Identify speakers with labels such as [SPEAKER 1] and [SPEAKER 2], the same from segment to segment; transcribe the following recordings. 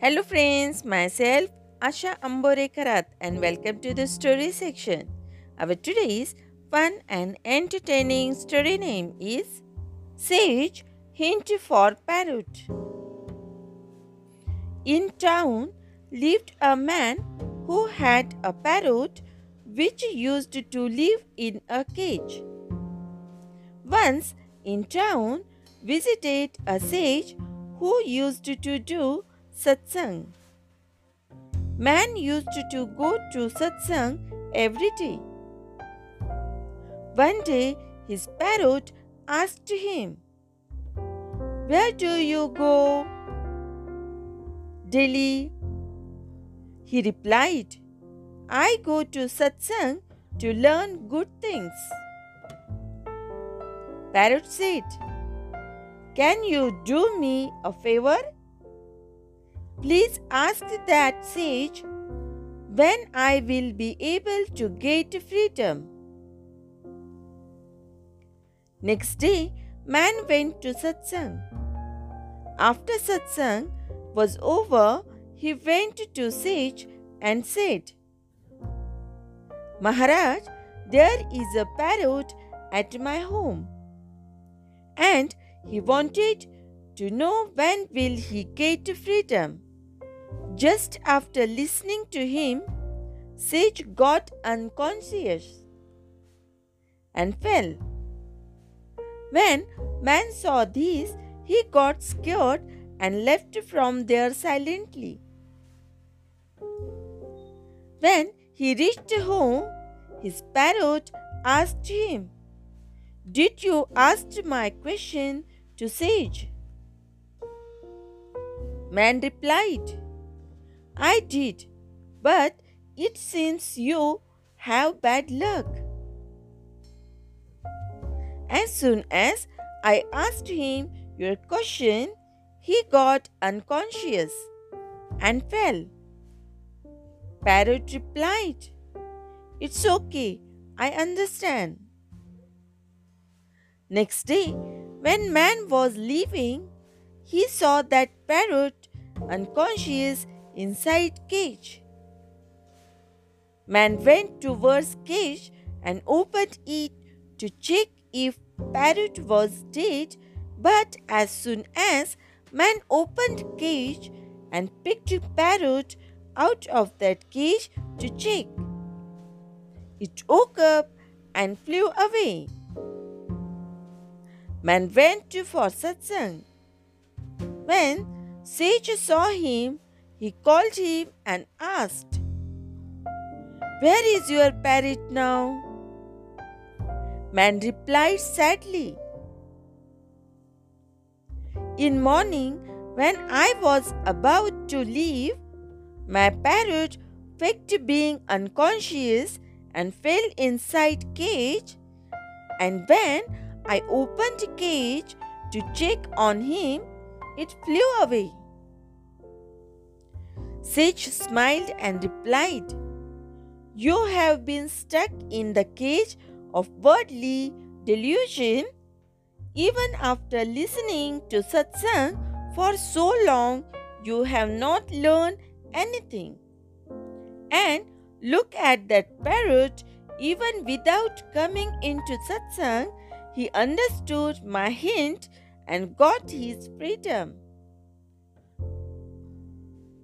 [SPEAKER 1] Hello friends, myself Asha Ambore Karat and welcome to the story section. Our today's fun and entertaining story name is Sage Hint for Parrot. In town lived a man who had a parrot which used to live in a cage. Once in town visited a sage who used to do satsang. Man used to go to satsang every day. One day his parrot asked him, Where do you go? Daily. He replied, I go to satsang to learn good things. Parrot said, Can you do me a favor? Please ask that sage when I will be able to get freedom. Next day, man went to satsang. After satsang was over, he went to sage and said, Maharaj, there is a parrot at my home. And he wanted to know when will he get freedom. Just after listening to him, Sage got unconscious and fell. When man saw this, he got scared and left from there silently. When he reached home, his parrot asked him, Did you ask my question to Sage? Man replied, I did, but it seems you have bad luck. As soon as I asked him your question, he got unconscious and fell. Parrot replied, It's okay, I understand. Next day, when man was leaving, he saw that parrot unconscious inside cage. Man went towards cage and opened it to check if parrot was dead, but as soon as man opened cage and picked parrot out of that cage to check, it woke up and flew away. Man went to for satsang. When Sage saw him, he called him and asked, Where is your parrot now? Man replied sadly, In morning, when I was about to leave, my parrot faked being unconscious and fell inside cage and when I opened cage to check on him, it flew away. Sage smiled and replied, You have been stuck in the cage of worldly delusion even after listening to satsang for so long you have not learned anything. And look at that parrot, even without coming into satsang, he understood my hint and got his freedom.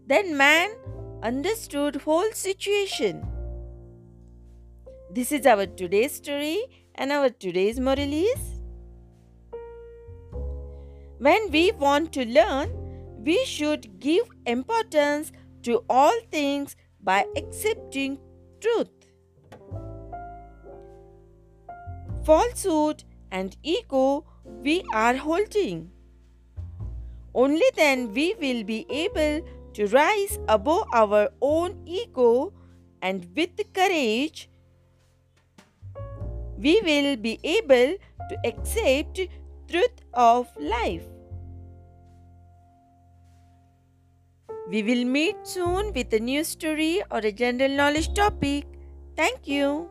[SPEAKER 1] Then man understood whole situation. This is our today's story and our today's moral is when we want to learn, we should give importance to all things by accepting truth. Falsehood and ego we are holding. Only then we will be able to rise above our own ego and with courage we will be able to accept truth of life. We will meet soon with a new story or a general knowledge topic. Thank you.